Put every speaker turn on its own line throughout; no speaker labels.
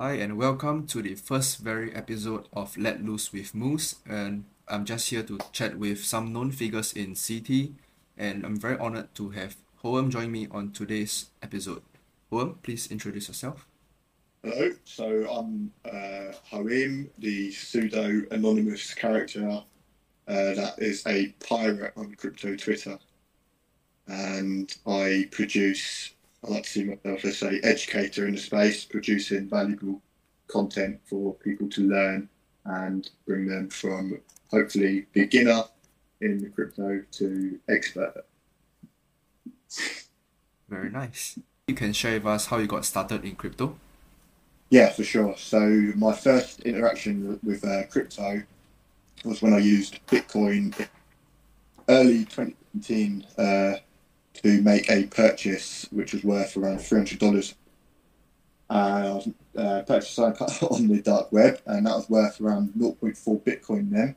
Hi and welcome to the first very episode of Let Loose with Moose and I'm just here to chat with some known figures in CT and I'm very honored to have Hoeem join me on today's episode. Hoeem, please introduce yourself.
Hello, so I'm uh, Hoeem, the pseudo anonymous character uh, that is a pirate on crypto Twitter. And I produce, I like to see myself as a educator in the space, producing valuable content for people to learn and bring them from hopefully beginner in the crypto to expert.
Very nice. You can share with us how you got started in crypto.
Yeah, for sure. So my first interaction with uh, crypto was when I used Bitcoin early 2017 uh, to make a purchase which was worth around $300. Uh, I uh, purchased on the dark web, and that was worth around 0.4 Bitcoin then.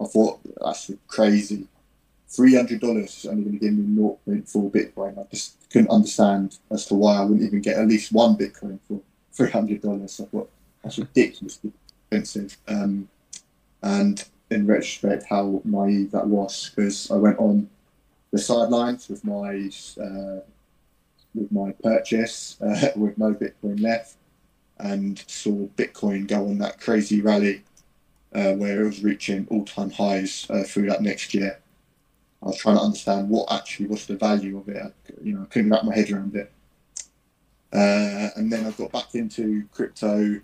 I thought that's crazy. Three hundred dollars is only going to give me 0.4 Bitcoin. I just couldn't understand as to why I wouldn't even get at least one Bitcoin for three hundred dollars. I thought that's ridiculously expensive. Um, and in retrospect, how naive that was because I went on the sidelines with my uh, with my purchase uh, with no Bitcoin left, and saw Bitcoin go on that crazy rally uh, where it was reaching all-time highs uh, through that next year. I was trying to understand what actually was the value of it. I, you know, I couldn't wrap my head around it. Uh, and then I got back into crypto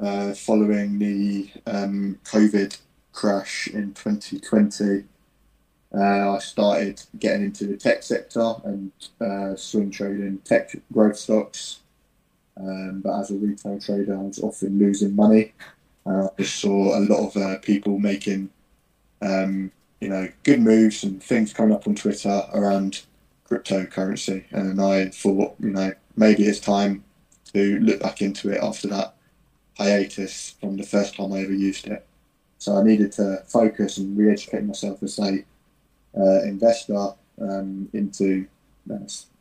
uh, following the um, COVID crash in 2020. Uh, I started getting into the tech sector and uh, swing trading tech growth stocks. Um, but as a retail trader, I was often losing money. Uh, I saw a lot of uh, people making, um, you know, good moves and things coming up on Twitter around cryptocurrency, and I thought, you know, maybe it's time to look back into it after that hiatus from the first time I ever used it. So I needed to focus and re-educate myself as a uh, investor um, into,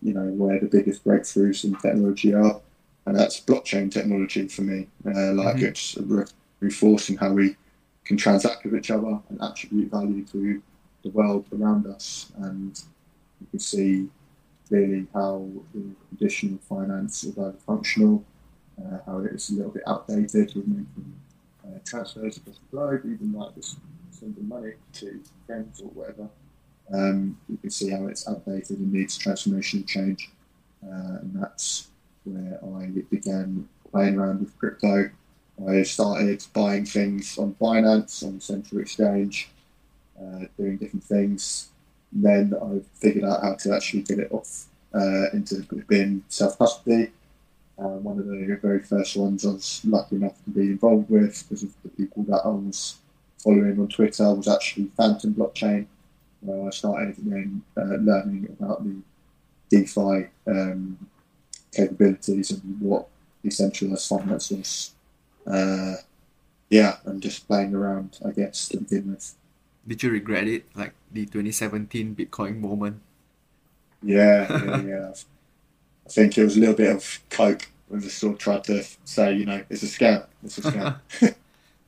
you know, where the biggest breakthroughs in technology are, and that's blockchain technology for me. Uh, like mm-hmm. it's reinforcing how we can transact with each other and attribute value to the world around us. And you can see clearly how the traditional finance is functional, uh, how it's a little bit outdated with making uh, transfers across the globe, even like just sending money to friends or whatever. Um, you can see how it's outdated and needs transformational change. Uh, and that's where I began playing around with crypto I started buying things on Binance, on Central Exchange, uh, doing different things. Then I figured out how to actually get it off uh, into being self custody. Uh, one of the very first ones I was lucky enough to be involved with because of the people that I was following on Twitter was actually Fantom Blockchain, where I started then uh, learning about the DeFi um, capabilities and what decentralized finance was uh, yeah, I'm just playing around, I guess, to begin with.
Did you regret it, like the 2017 Bitcoin moment?
Yeah, yeah, yeah. I think it was a little bit of coke when sort of tried to say, you know, it's a scam, it's a scam.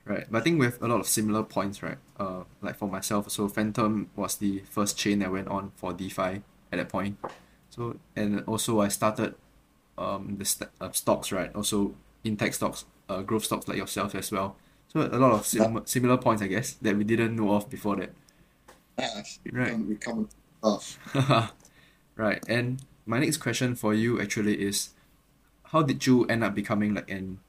right, but I think we have a lot of similar points, right? Uh, like for myself, so Fantom was the first chain I went on for DeFi at that point. So and also I started um the st- uh, stocks, right? Also in tech stocks uh, growth stocks like yourself as well. So a lot of sim- similar points, I guess, that we didn't know of before that.
Yeah, right. We come off.
right, and my next question for you actually is, how did you end up becoming like an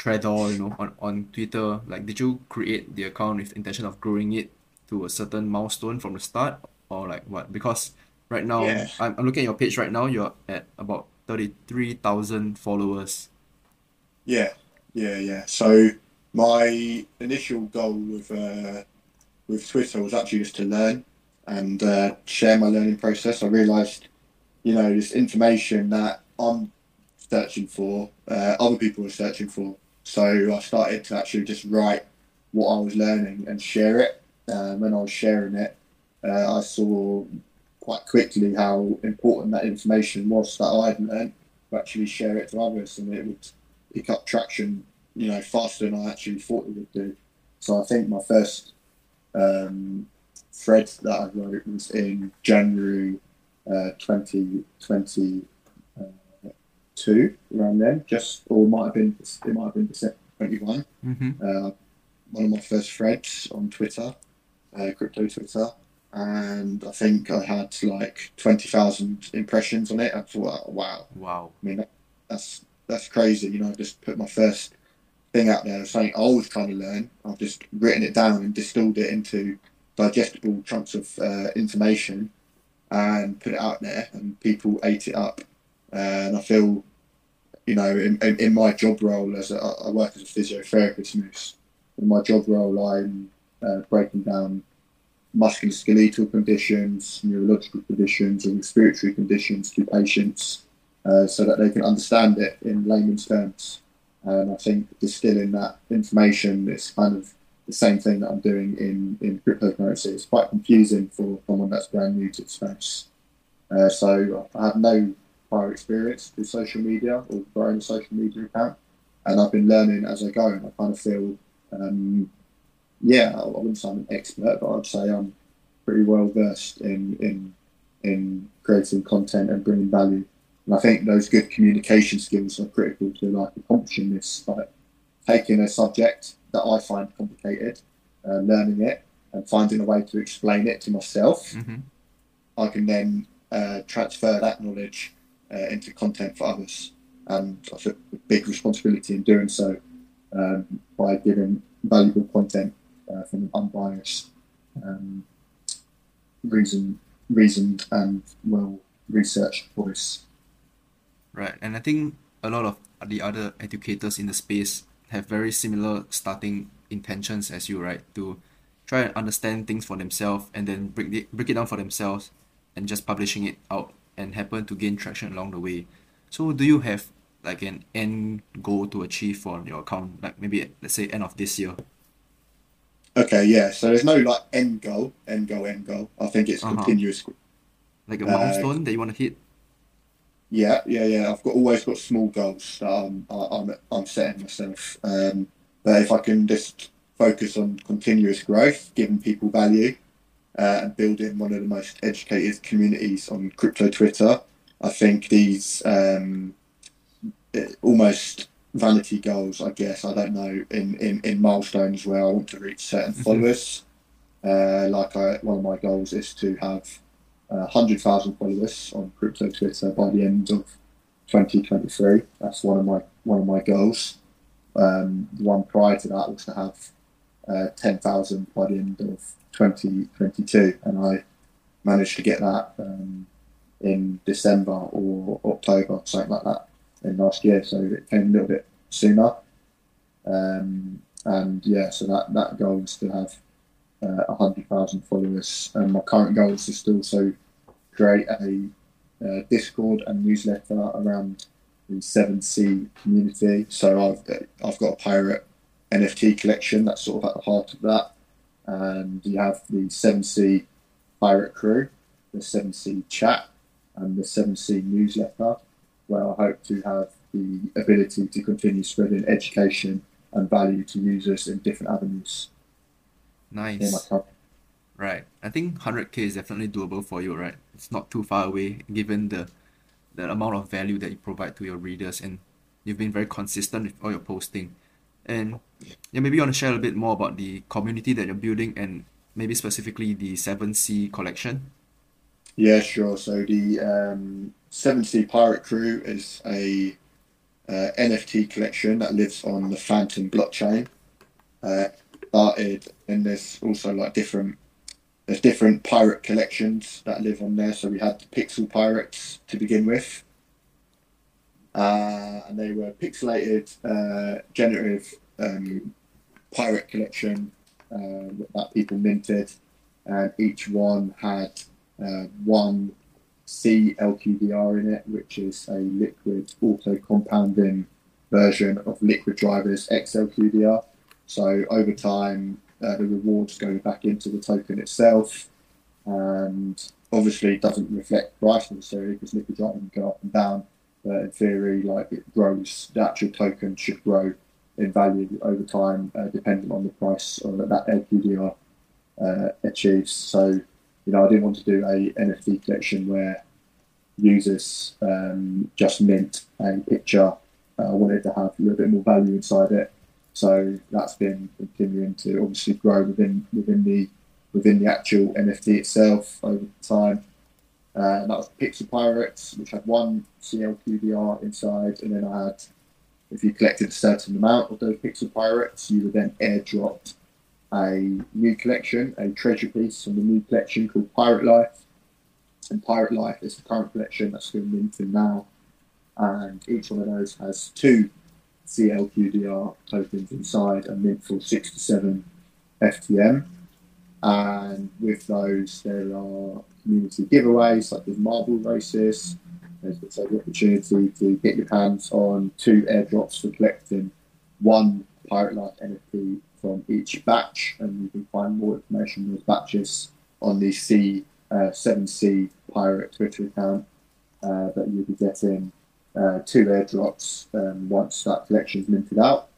trader? You know, on on Twitter, like, did you create the account with intention of growing it to a certain milestone from the start, or like what? Because right now, yeah. I'm, I'm looking at your page right now. You're at about thirty three thousand followers.
Yeah, yeah, yeah. So my initial goal with uh, with Twitter was actually just to learn and uh, share my learning process. I realised, you know, this information that I'm searching for, uh, other people are searching for. So I started to actually just write what I was learning and share it. Uh, when I was sharing it, uh, I saw quite quickly how important that information was that I'd learned to actually share it to others, and it would pick up traction, you know, faster than I actually thought it would do. So I think my first um, thread that I wrote was in January uh, 2022, around then, just or might have been it might have been December 21.
Mm-hmm.
Uh, one of my first threads on Twitter, uh, crypto Twitter, and I think I had like 20,000 impressions on it. I thought, wow,
Wow.
I mean, that, that's that's crazy. You know, I just put my first thing out there, something I was trying to learn. I've just written it down and distilled it into digestible chunks of uh, information and put it out there, and people ate it up. And I feel, you know, in, in, in my job role as a, I work as a physiotherapist, Moose. In my job role, I'm uh, breaking down musculoskeletal conditions, neurological conditions, and respiratory conditions to patients uh, so that they can understand it in layman's terms. And I think distilling that information is kind of the same thing that I'm doing in, in cryptocurrency. It's quite confusing for someone that's brand new to the space. Uh, so I have no prior experience with social media or growing a social media account, and I've been learning as I go. And I kind of feel, um, yeah, I wouldn't say I'm an expert, but I'd say I'm pretty well versed in in in creating content and bringing value. And I think those good communication skills are critical to like accomplishing this. Like taking a subject that I find complicated, uh, learning it, and finding a way to explain it to myself.
Mm-hmm.
I can then uh, transfer that knowledge uh, into content for others. And I feel a big responsibility in doing so um, by giving valuable content uh, from an unbiased, um, reason, reasoned, and well researched voice.
Right, and I think a lot of the other educators in the space have very similar starting intentions as you, right? To try and understand things for themselves and then break it break it down for themselves and just publishing it out and happen to gain traction along the way. So do you have like an end goal to achieve for your account? Like maybe let's say end of this year.
Okay, yeah. So there's no like end goal, end goal, end goal. I think it's
Uh-huh.
continuous.
Like a
Uh,
milestone that you want to hit?
Yeah, yeah, yeah. I've got always got small goals that I'm I'm I'm setting myself. Um, but if I can just focus on continuous growth, giving people value, uh, and building one of the most educated communities on crypto Twitter, I think these um, eh, almost vanity goals. I guess I don't know in, in, in milestones where I want to reach certain
Mhm.
followers. Uh, like I, one of my goals is to have uh, 100,000 followers on crypto Twitter by the end of 2023. That's one of my one of my goals. Um, the one prior to that was to have uh, 10,000 by the end of 2022, and I managed to get that um, in December or October, something like that, in last year. So it came a little bit sooner. Um, and yeah, so that, that goal is to have uh, 100,000 followers. And my current goal is to also create a uh, Discord and newsletter around the 7C community. So I've, I've got a pirate NFT collection that's sort of at the heart of that. And you have the 7C pirate crew, the 7C chat, and the 7C newsletter, where I hope to have the ability to continue spreading education and value to users in different avenues
Nice. Right. I think 100k is definitely doable for you, right? It's not too far away given the the amount of value that you provide to your readers and you've been very consistent with all your posting. And yeah, maybe you want to share a bit more about the community that you're building and maybe specifically the 7C collection.
Yeah, sure. So the um, 7C Pirate Crew is a uh, NFT collection that lives on the Fantom blockchain. Uh, started, and there's also like different there's different pirate collections that live on there. So we had the Pixel Pirates to begin with, uh, and they were pixelated, uh, generative um, pirate collection uh, that people minted, and each one had uh, one CLQDR in it, which is a liquid auto compounding version of Liquid Driver's XLQDR. So over time, uh, the rewards go back into the token itself, and obviously it doesn't reflect price necessarily because Liquid Driver can go up and down. uh, in theory, like it grows, the actual token should grow in value over time, uh, depending on the price or that LQDR uh, achieves. So, you know, I didn't want to do a NFT collection where users um, just mint a picture. Uh, I wanted to have a little bit more value inside it. So that's been continuing to obviously grow within within the within the actual NFT itself over time. Uh, that was Pixel Pirates, which had one CLQDR inside, and then I had, if you collected a certain amount of those Pixel Pirates, you would then airdrop a new collection, a treasure piece from the new collection called Pirate Life. And Pirate Life is the current collection that's going minted now, and each one of those has two CLQDR tokens inside a mint for 67 FTM. And with those, there are community giveaways like with marble races. Also the opportunity to get your hands on two airdrops for collecting one Pirate Life NFT from each batch, and you can find more information on those batches on the C uh, 7C Pirate Twitter account uh, you'll be getting uh, two airdrops um, once that collection is minted out.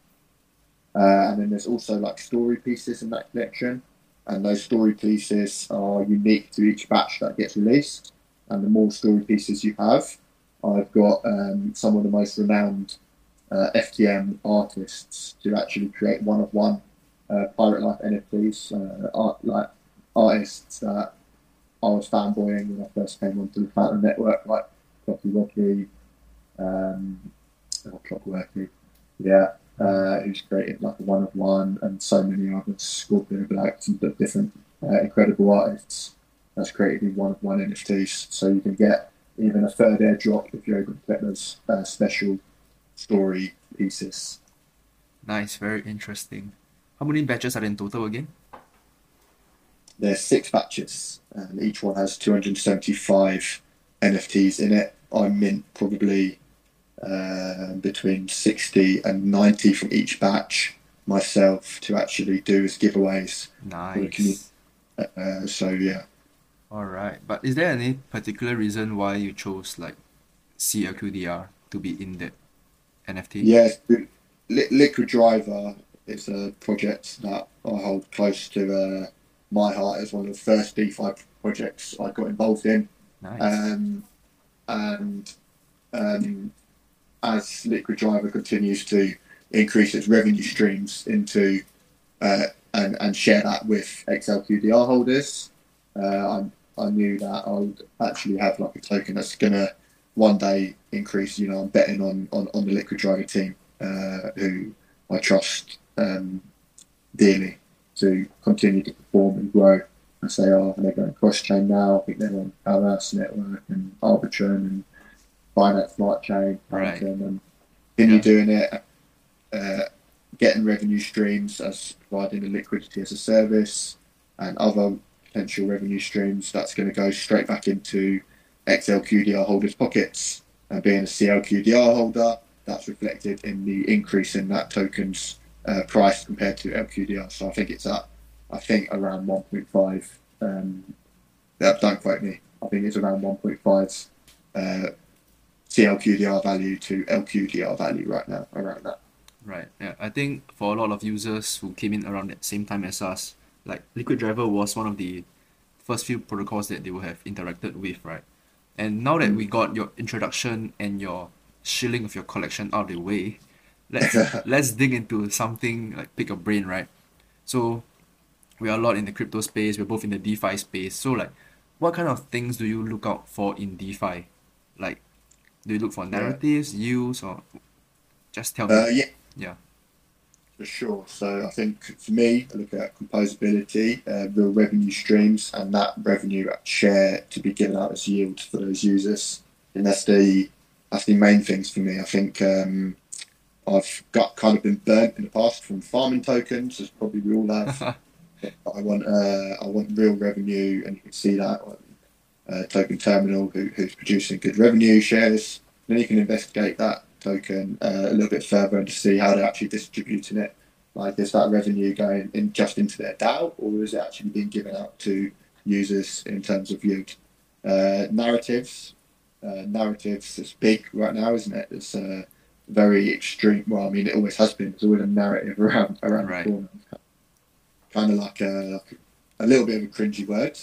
Uh, and then there's also like story pieces in that collection and those story pieces are unique to each batch that gets released. And the more story pieces you have, I've got um, some of the most renowned uh, FTM artists to actually create one of one uh, Pirate Life NFTs, uh, art, like artists that I was fanboying when I first came onto the Fantom Network, like Clocky Rocky, um, oh, Clockworky, yeah, uh, who's created like a one of one and so many others, Scorpio Black, some different uh, incredible artists that's created in one of one NFTs. So you can get even a third airdrop if you're able to get those uh, special story pieces.
Nice, very interesting. How many batches are in total again?
There's six batches, and each one has 275 NFTs in it. I mint probably uh, between 60 and 90 from each batch myself to actually do as giveaways.
Nice.
Uh, so, yeah.
All right. But is there any particular reason why you chose like CLQDR to be in the NFT?
Yes. Liquid Driver is a project that I hold close to uh, my heart. It's one of the first DeFi projects I got involved in.
Nice.
Um, and um, as Liquid Driver continues to increase its revenue streams into uh, and, and share that with XLQDR holders, uh, I, I knew that I would actually have like a token that's going to one day increase. You know, I'm betting on, on, on the Liquid Driver team, uh, who I trust um, dearly to continue to perform and grow as they are. And they're going cross chain now. I think they're on Aras Network and Arbitrum and Binance Smart Chain,
right.
and continue yeah. doing it, uh, getting revenue streams as providing the liquidity as a service and other potential revenue streams. That's going to go straight back into XLQDR holders' pockets. And being a CLQDR holder, that's reflected in the increase in that token's uh, price compared to LQDR. So I think it's at, I think around 1.5. Um, don't quote me. I think it's around 1.5 uh, CLQDR value to LQDR value right now, around that.
Right. Yeah. I think for a lot of users who came in around the same time as us, like Liquid Driver was one of the first few protocols that they will have interacted with, right? And now that we got your introduction and your shilling of your collection out of the way, let's let's dig into something like pick a brain, right? So we are a lot in the crypto space, we're both in the DeFi space. So like what kind of things do you look out for in DeFi? Like do you look for narratives, yeah. use, or just tell me?
Uh, yeah.
Yeah.
For sure. So I think for me, I look at composability, uh, real revenue streams, and that revenue share to be given out as yield for those users. And that's the that's the main things for me. I think um, I've got kind of been burnt in the past from farming tokens, as probably we all have. I want uh, I want real revenue, and you can see that uh, token terminal who, who's producing good revenue shares. Then you can investigate that token uh, a little bit further and to see how they're actually distributing it. Like, is that revenue going in just into their DAO, or is it actually being given out to users in terms of yield? Uh, narratives. uh, narratives is big right now, isn't it? It's uh, very extreme. Well, I mean, it always has been. There's always a narrative around around
Right.
the corner. Kind of like a, a little bit of a cringy word.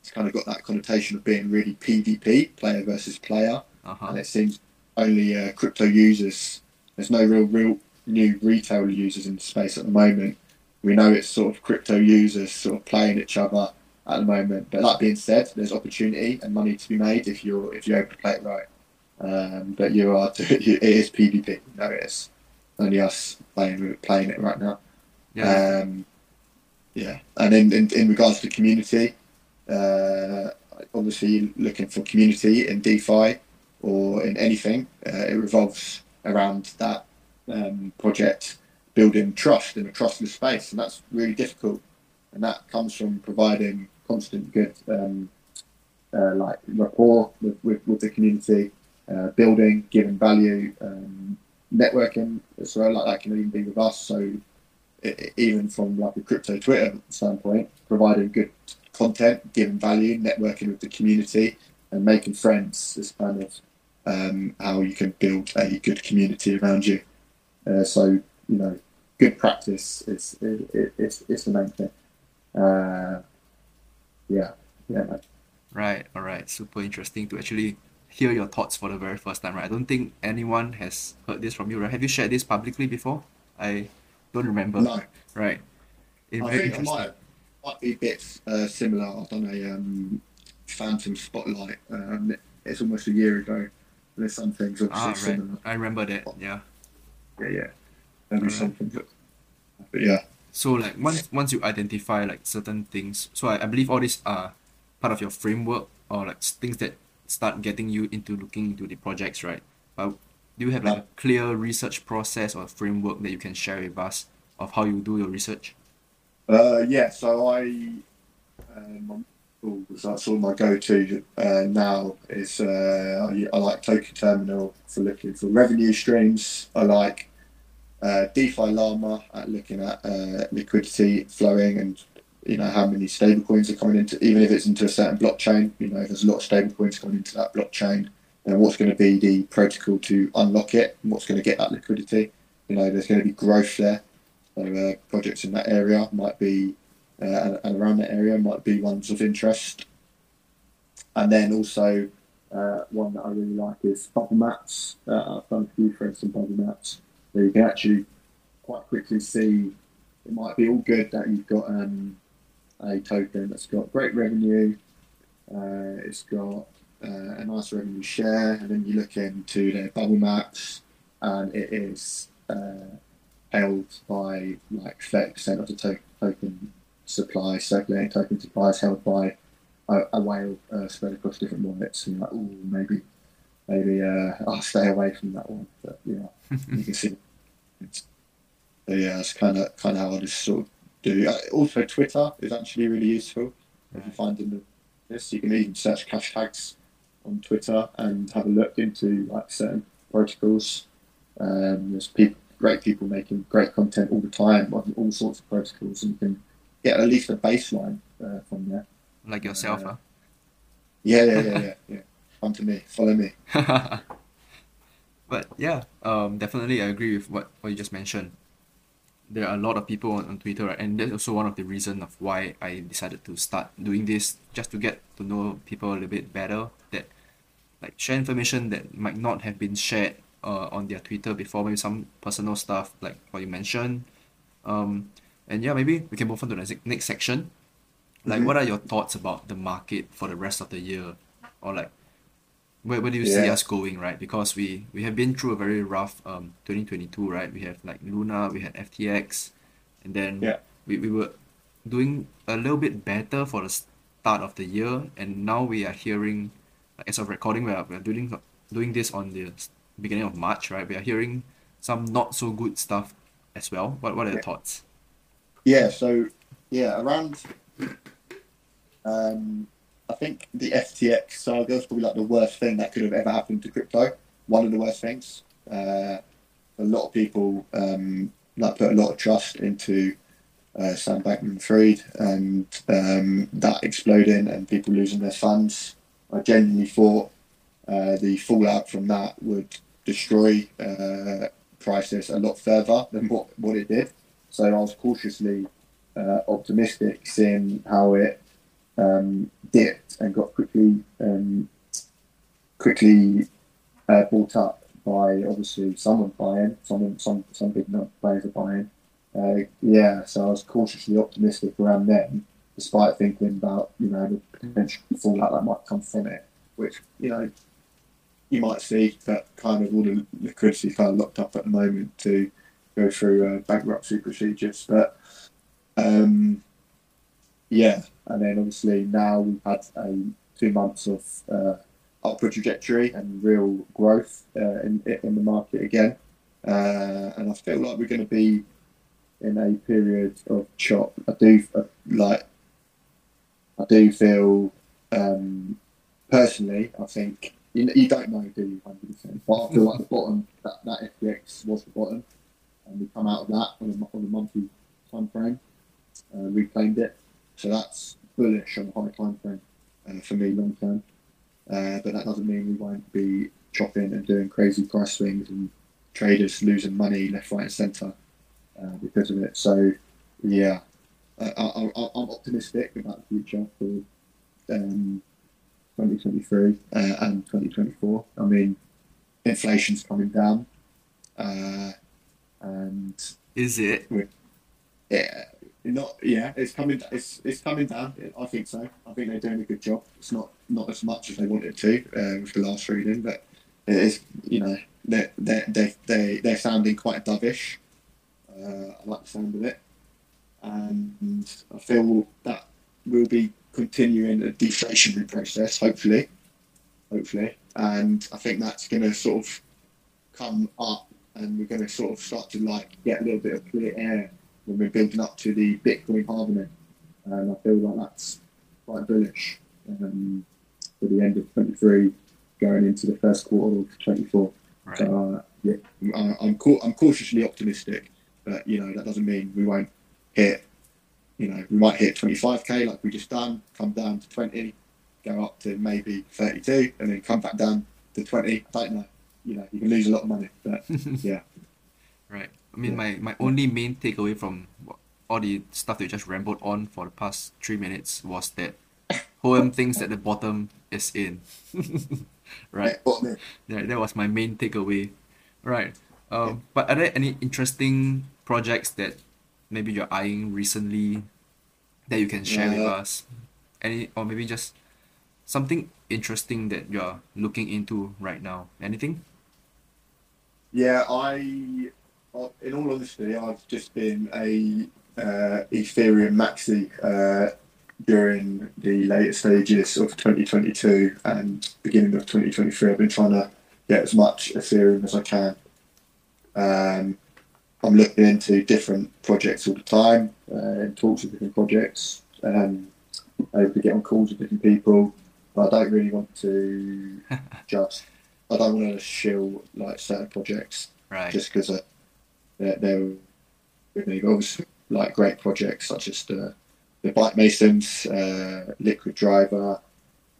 It's kind of got that connotation of being really PvP, player versus player,
Uh-huh.
and it seems only uh, crypto users. There's no real, real new retail users in the space at the moment. We know it's sort of crypto users sort of playing each other at the moment. But that being said, there's opportunity and money to be made if you're if you're able to play it right. Um, but you are it is PvP. You know it is. Only us playing playing it right now.
Yeah.
Um, yeah, and in, in, in regards to community, uh, obviously looking for community in DeFi or in anything, uh, it revolves around that um, project building trust in a trustless space, and that's really difficult. And that comes from providing constant good, um, uh, like rapport with, with, with the community, uh, building, giving value, um, networking well. Like that can even be with us. So e- even from like a crypto Twitter standpoint, providing good content, giving value, networking with the community, and making friends is kind of um, how you can build a good community around you. Uh, so you know, good practice is it, it, it's, it's the main thing. Uh, yeah, yeah, man.
Right, all right. Super interesting to actually hear your thoughts for the very first time, right? I don't think anyone has heard this from you, right? Have you shared this publicly before? I don't remember.
No,
Right. It-
I think it might might be bits uh, similar. I've done a um, Fantom Spotlight. Um, it's almost a year ago. There's some things obviously
Ah, right. I remember that. Yeah.
Yeah, yeah. Maybe
Alright.
something. But, but yeah,
So like once once you identify like certain things, so I, I believe all these are part of your framework or like things that start getting you into looking into the projects, right? But do you have like a clear research process or framework that you can share with us of how you do your research?
uh, yeah. So I, um, oh, that's all my go-to uh, now. Is uh, I, I like Token Terminal for looking for revenue streams. I like uh, DeFi Llama at looking at uh, liquidity flowing and you know how many stablecoins are coming into, even if it's into a certain blockchain. You know, if there's a lot of stablecoins coming into that blockchain, then what's going to be the protocol to unlock it, and what's going to get that liquidity. You know, there's going to be growth there. So uh, projects in that area might be, uh, and, around that area might be ones of interest. And then also uh, one that I really like is bubble maps. Uh, I've done a few for some bubble maps where you can actually quite quickly see it might be all good that you've got um, a token that's got great revenue, uh, it's got uh, a nice revenue share, and then you look into their bubble maps, and it is uh, held by like 30% of the to- token supply, circulating token supply is held by a, a whale uh, spread across different wallets. And like, oh, maybe, maybe uh, I'll stay away from that one. But yeah, you can see. It's, yeah, that's kind of kind of how I just sort of do. Uh, also, Twitter is actually really useful. If you find in the this, you can even search hashtags on Twitter and have a look into like certain protocols. Um, there's people, great people making great content all the time on all sorts of protocols, and you can get at least a baseline uh, from there.
Like yourself,
Uh, Yeah, yeah, yeah, yeah, yeah. Come to me, follow me.
But yeah, um, definitely I agree with what, what you just mentioned. There are a lot of people on, on Twitter, right? and that's also one of the reasons of why I decided to start doing this, just to get to know people a little bit better. That like share information that might not have been shared uh, on their Twitter before, maybe some personal stuff like what you mentioned. Um, and yeah, maybe we can move on to the next, next section. Like,
Mhm.
what are your thoughts about the market for the rest of the year, or like where, where do you see us going, right? Because we we have been through a very rough um 2022, right? We have like Luna, we had FTX, and then
Yeah.
we, we were doing a little bit better for the start of the year, and now we are hearing, like, as of recording, we are, we are doing doing this on the beginning of March, right? We are hearing some not so good stuff as well. What what are your
Yeah.
thoughts?
Yeah, so yeah, around. Um, I think the FTX saga is probably like the worst thing that could have ever happened to crypto. One of the worst things. Uh, a lot of people um, like put a lot of trust into uh, Sam Bankman-Fried and um, that exploding and people losing their funds. I genuinely thought uh, the fallout from that would destroy uh, prices a lot further than what, what it did. So I was cautiously uh, optimistic, seeing how it um, dipped and got quickly um, quickly uh, bought up by obviously someone buying, someone some some big players are buying. Uh, yeah, so I was cautiously optimistic around then, despite thinking about you know the potential fallout that might come from it, which you know you might see that kind of all the liquidity kind of locked up at the moment to go through uh, bankruptcy procedures. But um, yeah, and then obviously now we've had a two months of uh, upward trajectory and real growth uh, in in the market again, uh, and I feel like we're going to be in a period of chop. I do uh, like. I do feel um, personally. I think you, you don't know, do you? Hundred percent. But I feel like the bottom that, that FTX was the bottom, and we come out of that on a, on a monthly time frame. Uh, reclaimed it, so that's bullish on a high time frame uh, for me long term. Uh, but that doesn't mean we won't be chopping and doing crazy price swings and traders losing money left, right, and centre uh, because of it. So, yeah, I, am optimistic about the future for um, 2023 uh, and 2024. I mean, inflation's coming down, uh, and
is it?
Yeah, not yeah. It's coming. It's it's coming down. I think so. I think they're doing a good job. It's not not as much as they wanted to uh, with the last reading, but it is. You know, they they they they they're sounding quite dovish. Uh, I like the sound of it, and I feel that will be continuing a deflationary process, hopefully, hopefully, and I think that's going to sort of come up, and we're going to sort of start to like get a little bit of clear air when we're building up to the Bitcoin halving, and I feel like that's quite bullish um, for the end of 23, going into the first quarter of 24. Right. So uh, yeah, I'm I'm cautiously optimistic, but you know that doesn't mean we won't hit you know, we might hit 25k like we just done, come down to 20, go up to maybe 32, and then come back down to 20. I don't know. You know, you can lose a lot of money, but yeah.
Right. I mean, yeah. my, my only main takeaway from all the stuff that you just rambled on for the past three minutes was that Hoeem thinks that the bottom is in. right. Yeah, that was my main takeaway. Right. Um, yeah. But are there any interesting projects that maybe you're eyeing recently that you can share yeah. with us? Any or maybe just something interesting that you're looking into right now? Anything?
Yeah, I, in all honesty, I've just been a uh, Ethereum maxi uh, during the later stages of 2022 and beginning of 2023. I've been trying to get as much Ethereum as I can. Um, I'm looking into different projects all the time uh, and talks with different projects. Um, able to get on calls with different people, but I don't really want to just. I don't want to shill like certain projects
right.
just because they're, they're with me. But obviously, like great projects such as the the Byte Masons, uh, Liquid Driver,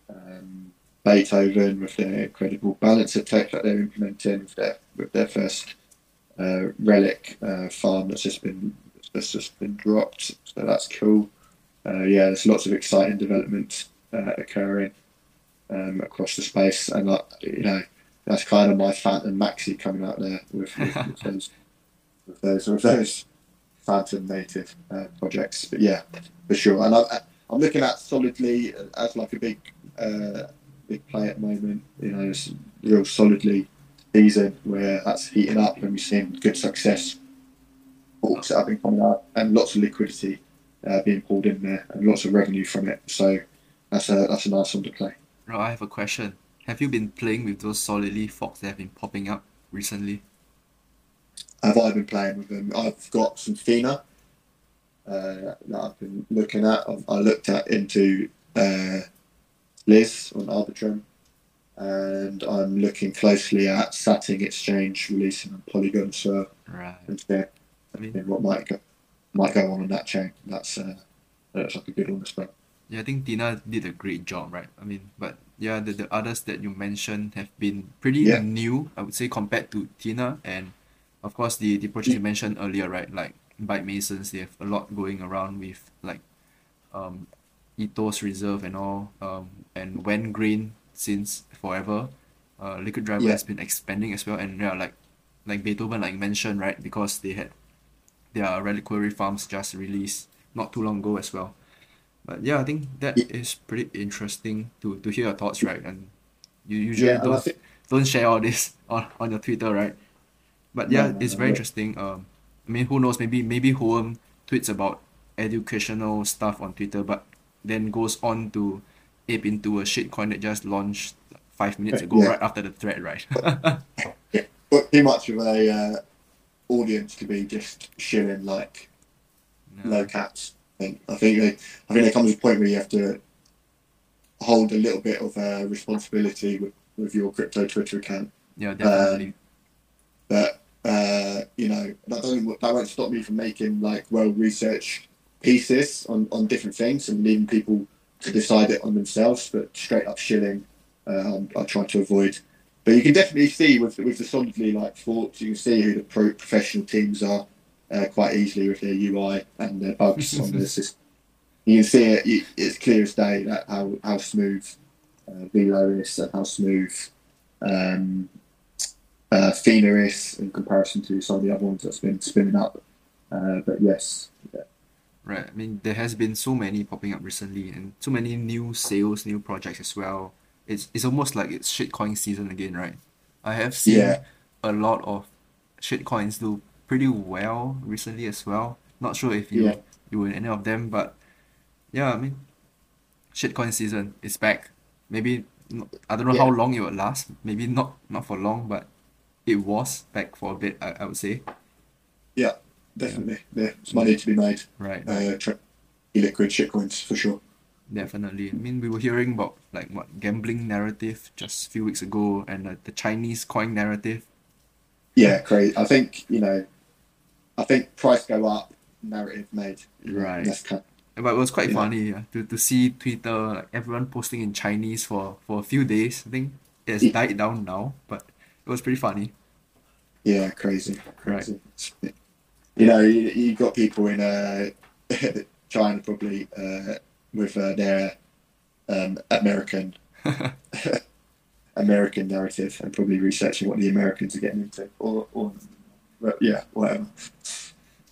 um, Beethoven with their incredible balancer tech that they're implementing with their with their first uh, relic uh, farm that's just been that's just been dropped. So that's cool. Uh, yeah, there's lots of exciting developments uh, occurring um, across the space, and uh, you know that's kind of my Fantom Maxi coming out there with, with, with those with those with those Fantom native uh, projects. But yeah, for sure. And I, I'm looking at solidly as like a big big play at the moment. You know, it's real solidly season where that's heating up and we've seen good success. Books that have been coming out and lots of liquidity uh, being pulled in there and lots of revenue from it. So that's a that's a nice one to play.
Now I have a question. Have you been playing with those solidly forks that have been popping up recently?
Have I been playing with them? I've got some Thena uh, that I've been looking at. I've, i looked at into uh, Liz on Arbitrum and I'm looking closely at Satin Exchange releasing on Polygon. So
right.
yeah, I mean, what might go might go on on that chain. That's uh, that's like a good one as well.
Yeah, I think Thena did a great job, right? I mean, but yeah, the, the others that you mentioned have been pretty
Yeah.
new, I would say, compared to Thena. And of course, the, the projects you mentioned earlier, right? Like Byte Masons, they have a lot going around with like um, Ethos Reserve and all, um, and Wen Green since forever. Uh, Liquid Driver
Yeah.
has been expanding as well, and yeah, like like Beethoven, like mentioned, right? Because they had their reliquary farms just released not too long ago as well. But yeah, I think that
Yeah.
is pretty interesting to, to hear your thoughts, right? And you usually
Yeah,
don't
think
don't share all this on, on your Twitter, right? But yeah,
No, no,
it's
no,
very
no.
interesting. Um, I mean, who knows? Maybe maybe Hoeem tweets about educational stuff on Twitter, but then goes on to ape into a shitcoin that just launched five minutes ago,
Yeah.
right after the thread, right?
but too much of a uh, audience to be just shilling like low caps. I think I think they, I think there comes a point where you have to hold a little bit of uh, responsibility with, with your crypto Twitter account.
Yeah, definitely.
But uh, you know that doesn't that won't stop me from making like well researched pieces on, on different things and leaving people to decide it on themselves. But straight up shilling, um, I try to avoid. But you can definitely see with with the solidly like thoughts, you can see who the pro professional teams are uh, quite easily with their UI and their bugs on the system. You can see it; you- it's clear as day that how how smooth uh, Velo is and how smooth um, uh, Thena is in comparison to some of the other ones that's been spinning up. Uh, but yes, yeah,
Right. I mean, there has been so many popping up recently, and so many new sales, new projects as well. It's it's almost like it's shitcoin season again, right? I have seen
Yeah.
a lot of shitcoins do pretty well recently as well. Not sure if you
Yeah.
you were in any of them, but yeah, I mean, shitcoin season is back. Maybe n- I don't know how
Yeah.
long it will last. Maybe not not for long, but it was back for a bit. I, I would say.
yeah, definitely. Yeah, there's money to be made.
Right. right.
Uh, tra- liquid shitcoins for sure.
Definitely. I mean, we were hearing about like what gambling narrative just a few weeks ago, and uh, the Chinese coin narrative.
Yeah, crazy. I think you know, I think price go up, narrative made.
Right.
That's kind
But it was quite funny yeah, to, to see Twitter like everyone posting in Chinese for, for a few days. I think it has
Yeah.
died down now, but it was pretty funny.
yeah, crazy, crazy. You know, you, you got people in uh, China probably uh, with uh, their um, American American narrative and probably researching what the Americans are getting into, or, or but yeah, whatever.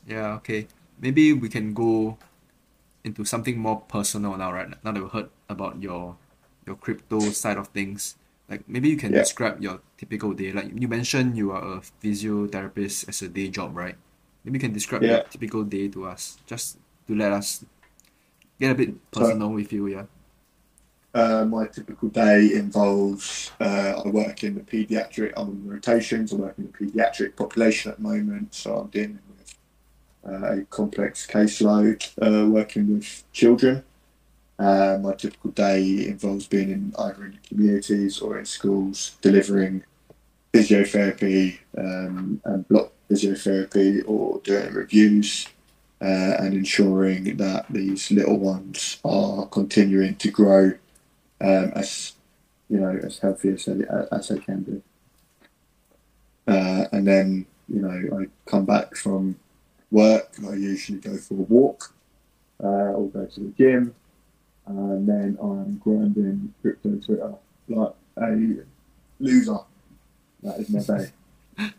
Yeah, okay. Maybe we can go into something more personal now, right? Now that we heard about your your crypto side of things. Like maybe you can
Yeah.
describe your typical day. Like you mentioned you are a physiotherapist as a day job, right? Maybe you can describe your typical day to us, just to let us get a bit
So-
personal with you, yeah.
Uh, my typical day involves uh, I work in the paediatric. I'm on rotations. I work in the paediatric population at the moment, so I'm dealing with uh, a complex caseload, uh, working with children. Uh, my typical day involves being in either in communities or in schools, delivering physiotherapy um, and block physiotherapy, or doing reviews uh, and ensuring that these little ones are continuing to grow um, as you know as healthy as they, as they can be. Uh, and then you know I come back from work. I usually go for a walk uh, or go to the gym, and then I'm grinding crypto Twitter like a loser. That is my day.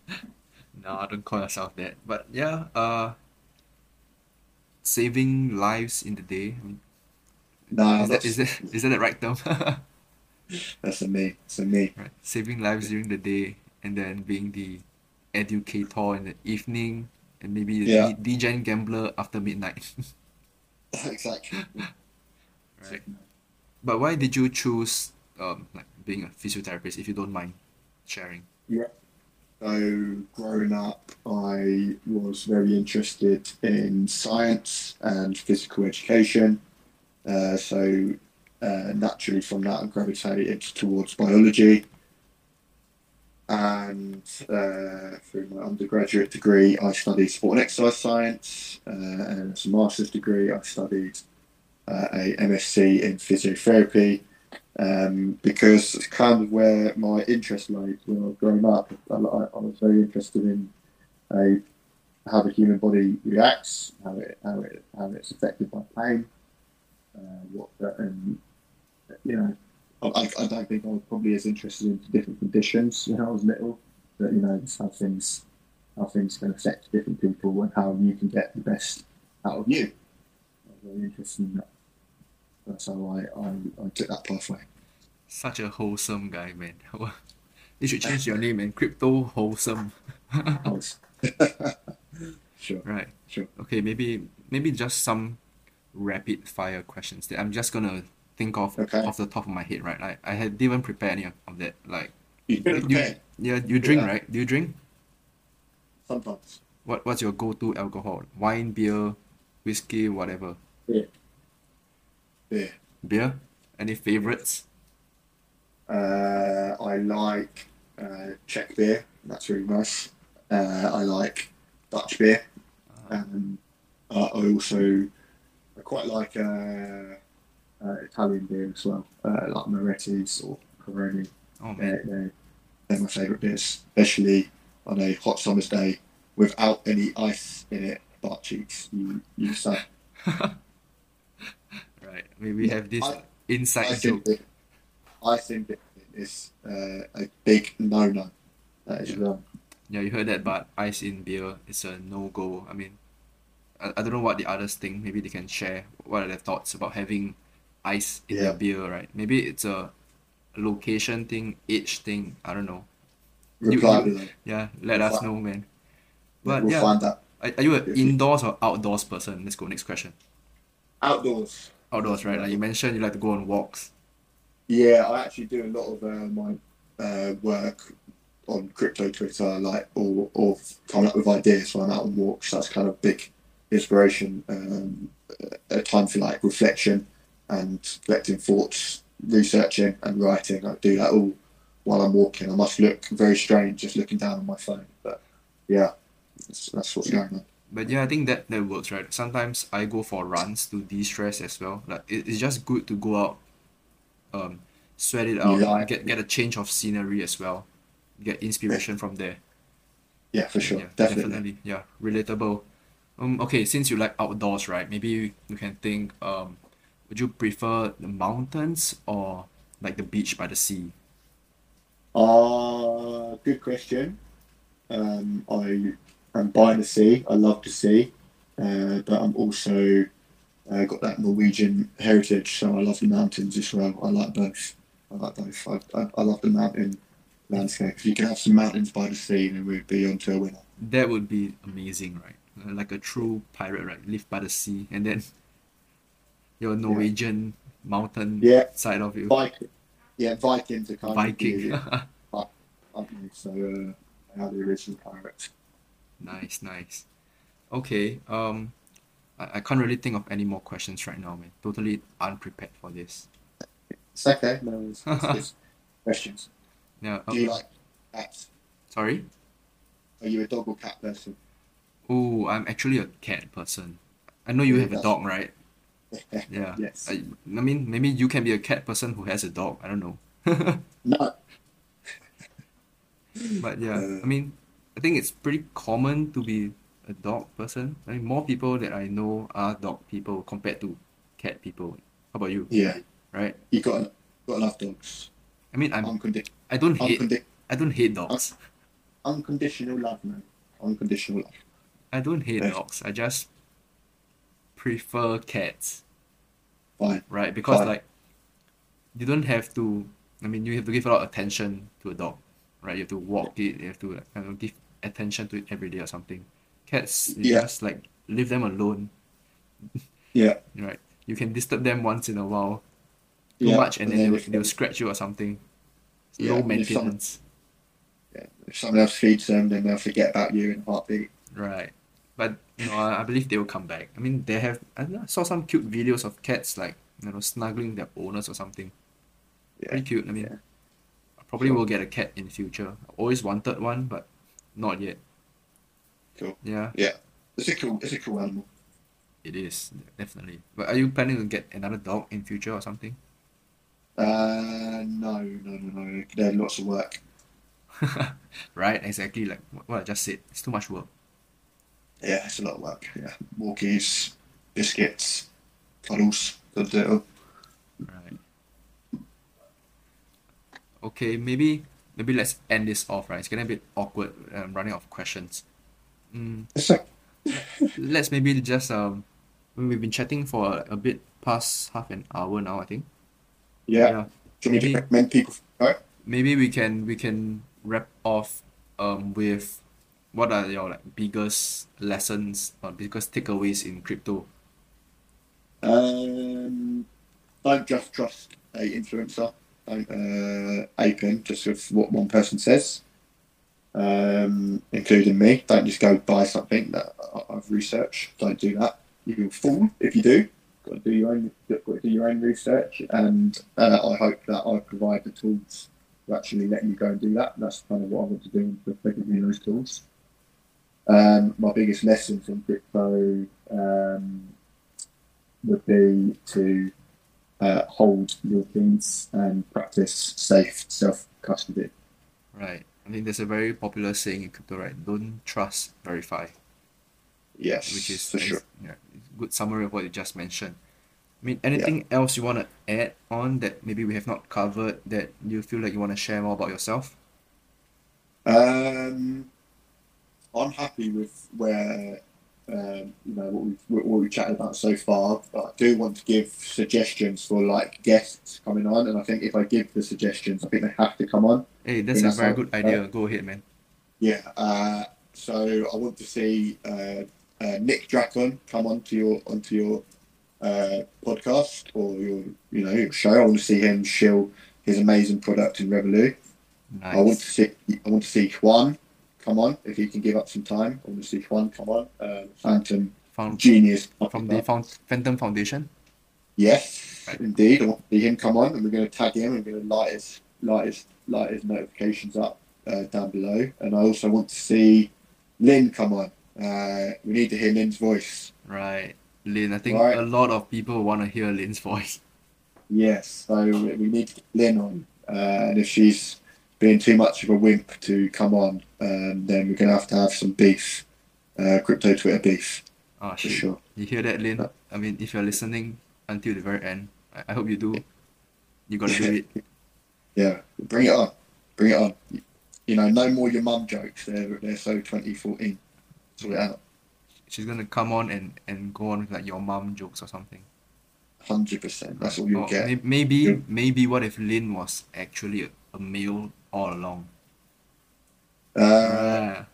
No, I don't call myself that. But yeah, uh saving lives in the day. I mean,
Nah,
is that is that is that the right term?
that's a me. It's a me.
right. Saving lives during the day and then being the educator in the evening and maybe the
Yeah.
D- degen gambler after midnight.
exactly.
right. But why did you choose um like being a physiotherapist if you don't mind sharing? Yeah.
So, growing up, I was very interested in science and physical education. Uh, so, uh, naturally, from that, I gravitated towards biology. And uh, through my undergraduate degree, I studied sport and exercise science. Uh, and as a master's degree, I studied uh, a MSc in physiotherapy um, because it's kind of where my interest lay when I was growing up. I, I was very interested in uh, how the human body reacts, how it how it how it's affected by pain, uh, what and you know. I, I don't think I was probably as interested in different conditions when I was little, but you know, just how things how things can affect different people and how you can get the best out of you. I was very interested in that. That's how I, I, I took that pathway.
Such a wholesome guy, man. you should change your name, man. Crypto Wholesome.
sure.
Right.
Sure.
Okay, maybe maybe just some rapid fire questions that I'm just gonna think of
Okay.
off the top of my head, right? Like I had didn't prepare any of that. Like
You didn't
you,
prepare
yeah, you drink,
Yeah.
right? Do you drink?
sometimes.
What what's your go-to alcohol? Wine, beer, whiskey, whatever.
Yeah.
Beer? Beer? Any favorites?
Uh, I like uh, Czech beer. That's really nice. Uh, I like Dutch beer.
Uh,
Um, uh, I also quite like uh, uh, Italian beer as well, uh, like Moretti's or Peroni.
oh.
They're, they're, they're my favourite beers, especially on a hot summer's day without any ice in it. Butt cheeks, you you say.
Right. Maybe have this
I-
inside
I
joke.
think I think it is uh, a big no-no. That is
Yeah.
wrong.
Yeah, you heard that, but ice in beer is a no-go. I mean, I, I don't know what the others think. Maybe they can share what are their thoughts about having ice in their beer, right? Maybe it's a location thing, age thing. I don't know.
Reply
you-
below.
Yeah, let
We'll
us
fi-
know, man. But
we'll
yeah,
find
are, are you an indoors or outdoors person? Let's go next question.
outdoors.
Outdoors, right? Like you mentioned, you like to go on walks.
Yeah, I actually do a lot of uh, my uh, work on crypto Twitter, like or or coming up with ideas when I'm out on walks. That's kind of big inspiration. Um, a time for like reflection and collecting thoughts, researching and writing. I do that all while I'm walking. I must look very strange just looking down on my phone, but yeah, that's, that's what's going on.
But yeah, I think that that works, right? Sometimes I go for runs to de-stress as well. Like it, it's just good to go out, um, sweat it out,
like-
get get a change of scenery as well, get inspiration from there.
Yeah, for sure,
Yeah,
definitely.
Yeah, relatable. Um, okay, since you like outdoors, right? Maybe you, you can think, um, would you prefer the mountains or like the beach by the sea?
Uh, good question. Um, I am by the sea. I love the sea, uh, but I'm also uh, got that Norwegian heritage, so I love the mountains as well. I like both. I like both. I, I, I love the mountain landscape. If you can have some mountains by the sea, then we'd be onto a winner.
That would be amazing, right? Uh, Like a true pirate, right? Live by the sea, and then your Norwegian mountain
Yeah.
side of you,
Viking, yeah, Vikings are kind
Viking.
of Viking. so uh, they are the original pirates.
Nice, nice. Okay, um, I, I can't really think of any more questions right now, man. Totally unprepared for this.
It's okay. No, it's, it's, questions.
Yeah.
Do you like cats?
sorry?
Are you a dog or cat person?
Oh, I'm actually a cat person. I know you have a dog, right? Yeah.
Yes.
I, I mean, maybe you can be a cat person who has a dog. I don't know.
No.
But yeah,
Uh,
I mean, I think it's pretty common to be a dog person. I mean, more people that I know are dog people compared to cat people. How about you?
Yeah.
Right?
You got got to love dogs.
I mean, I'm
Uncondi-
I don't hate
uncondi-
I don't hate dogs.
unconditional love, man. Unconditional love.
I don't hate dogs. I just prefer cats,
Fine.
right? Because
Fine.
like you don't have to. I mean, you have to give a lot of attention to a dog, right? You have to walk it. You have to like, I don't give attention to it every day or something. Cats, you
Yeah.
just like leave them alone,
Yeah.
right? You can disturb them once in a while, too
yeah.
much, and
But
then they'll, they'll scratch you or something. It's
Yeah,
low
and if some-
maintenance,
yeah, if someone else feeds them, then they'll forget about you in a heartbeat.
right? But you know, I, I believe they will come back. I mean, they have. I know, I saw some cute videos of cats like you know snuggling their owners or something.
Yeah.
Pretty cute. I mean,
Yeah.
I probably
Sure.
will get a cat in future. I always wanted one, but not yet.
Cool.
Yeah.
Yeah. It's a cool. It's a cool animal.
It is definitely. But are you planning to get another dog in future or something?
Uh, no, no, no, no. They're lots of work.
Right, exactly like what I just said. It's too much work.
Yeah, it's a lot of work. Yeah, walkies, biscuits, cuddles. Got to do it all.
Right. Okay, maybe maybe let's end this off, right? It's getting a bit awkward, um, running out of questions. Mm, let's maybe just um, we've been chatting for a bit past half an hour now, I think.
yeah.
Yeah.
Want
Maybe-
recommend people? Right?
Maybe we can we can wrap off um with what are your like biggest lessons or biggest takeaways in crypto?
Um, don't just trust a influencer. Don't uh, ape in just with what one person says, um, including me. Don't just go buy something that I've researched. Don't do that. You'll fall if you do. Got to do your own. Got to do your own research, and uh, I hope that I provide the tools to actually let you go and do that. That's kind of what I want to do with you those tools. Um, my biggest lesson from crypto. Um, would be to uh, hold your keys and practice safe self custody.
Right. I think there's a very popular saying in crypto, right? Don't trust, verify.
Yes,
which is
for sure.
yeah, good summary of what you just mentioned. I mean, anything else you want to add on that maybe we have not covered that you feel like you want to share more about yourself?
Um, I'm happy with where um, you know what we've what we've chatted about so far. But I do want to give suggestions for like guests coming on, and I think if I give the suggestions, I think they have to come on.
Hey, that's a
that's
very good idea. Go ahead, man.
Yeah. Uh, so I want to see uh, uh, Nick Dracon come onto your onto your uh, podcast or your you know your show. I want to see him shill his amazing product in Revolut. I want to see I want to see Juan come on if he can give up some time. To Juan come on. Uh, Fantom
Found
genius.
from the Found Fantom Foundation.
Yes,
Right.
indeed. I want to see him come on, and we're going to tag him. and We're going to light his light his light his notifications up uh, down below. And I also want to see Lynn come on. Uh, we need to hear Lynn's voice.
Right. Lin, I think
Right.
a lot of people want to hear Lin's voice.
Yes, so we need to get Lynn on. Uh, and if she's being too much of a wimp to come on, um, then we're going to have to have some beef, uh, crypto Twitter beef
Ah,
for
shit.
sure.
You hear that, Lin? I mean, if you're listening until the very end, I, I hope you do. You gotta do it.
Yeah, bring it on, bring it on. You know, no more your mum jokes. They're they're so 2014. Sort it out.
She's gonna come on and, and go on with like your mum jokes or something.
Hundred percent. That's all you'll
Or
get.
may- Maybe, maybe what if Lin was actually a, a male all along?
Uh,
Ah,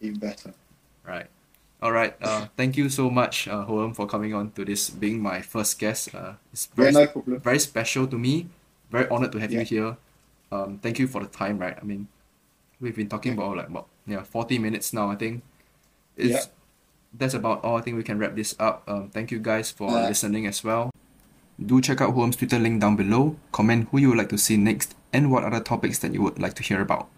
even better.
right. All right. Uh, thank you so much, uh, Hoeem, for coming on to this, being my first guest. Uh, it's
Yeah,
very,
no problem.
very special to me. Very honored to have you here. Um, thank you for the time, right? I mean, we've been talking about like about yeah, 40 minutes now, I think. It's,
Yeah.
That's about all. I think we can wrap this up. Um, thank you guys for
Uh,
listening as well. Do check out Hoeem's Twitter link down below. Comment who you would like to see next and what other topics that you would like to hear about.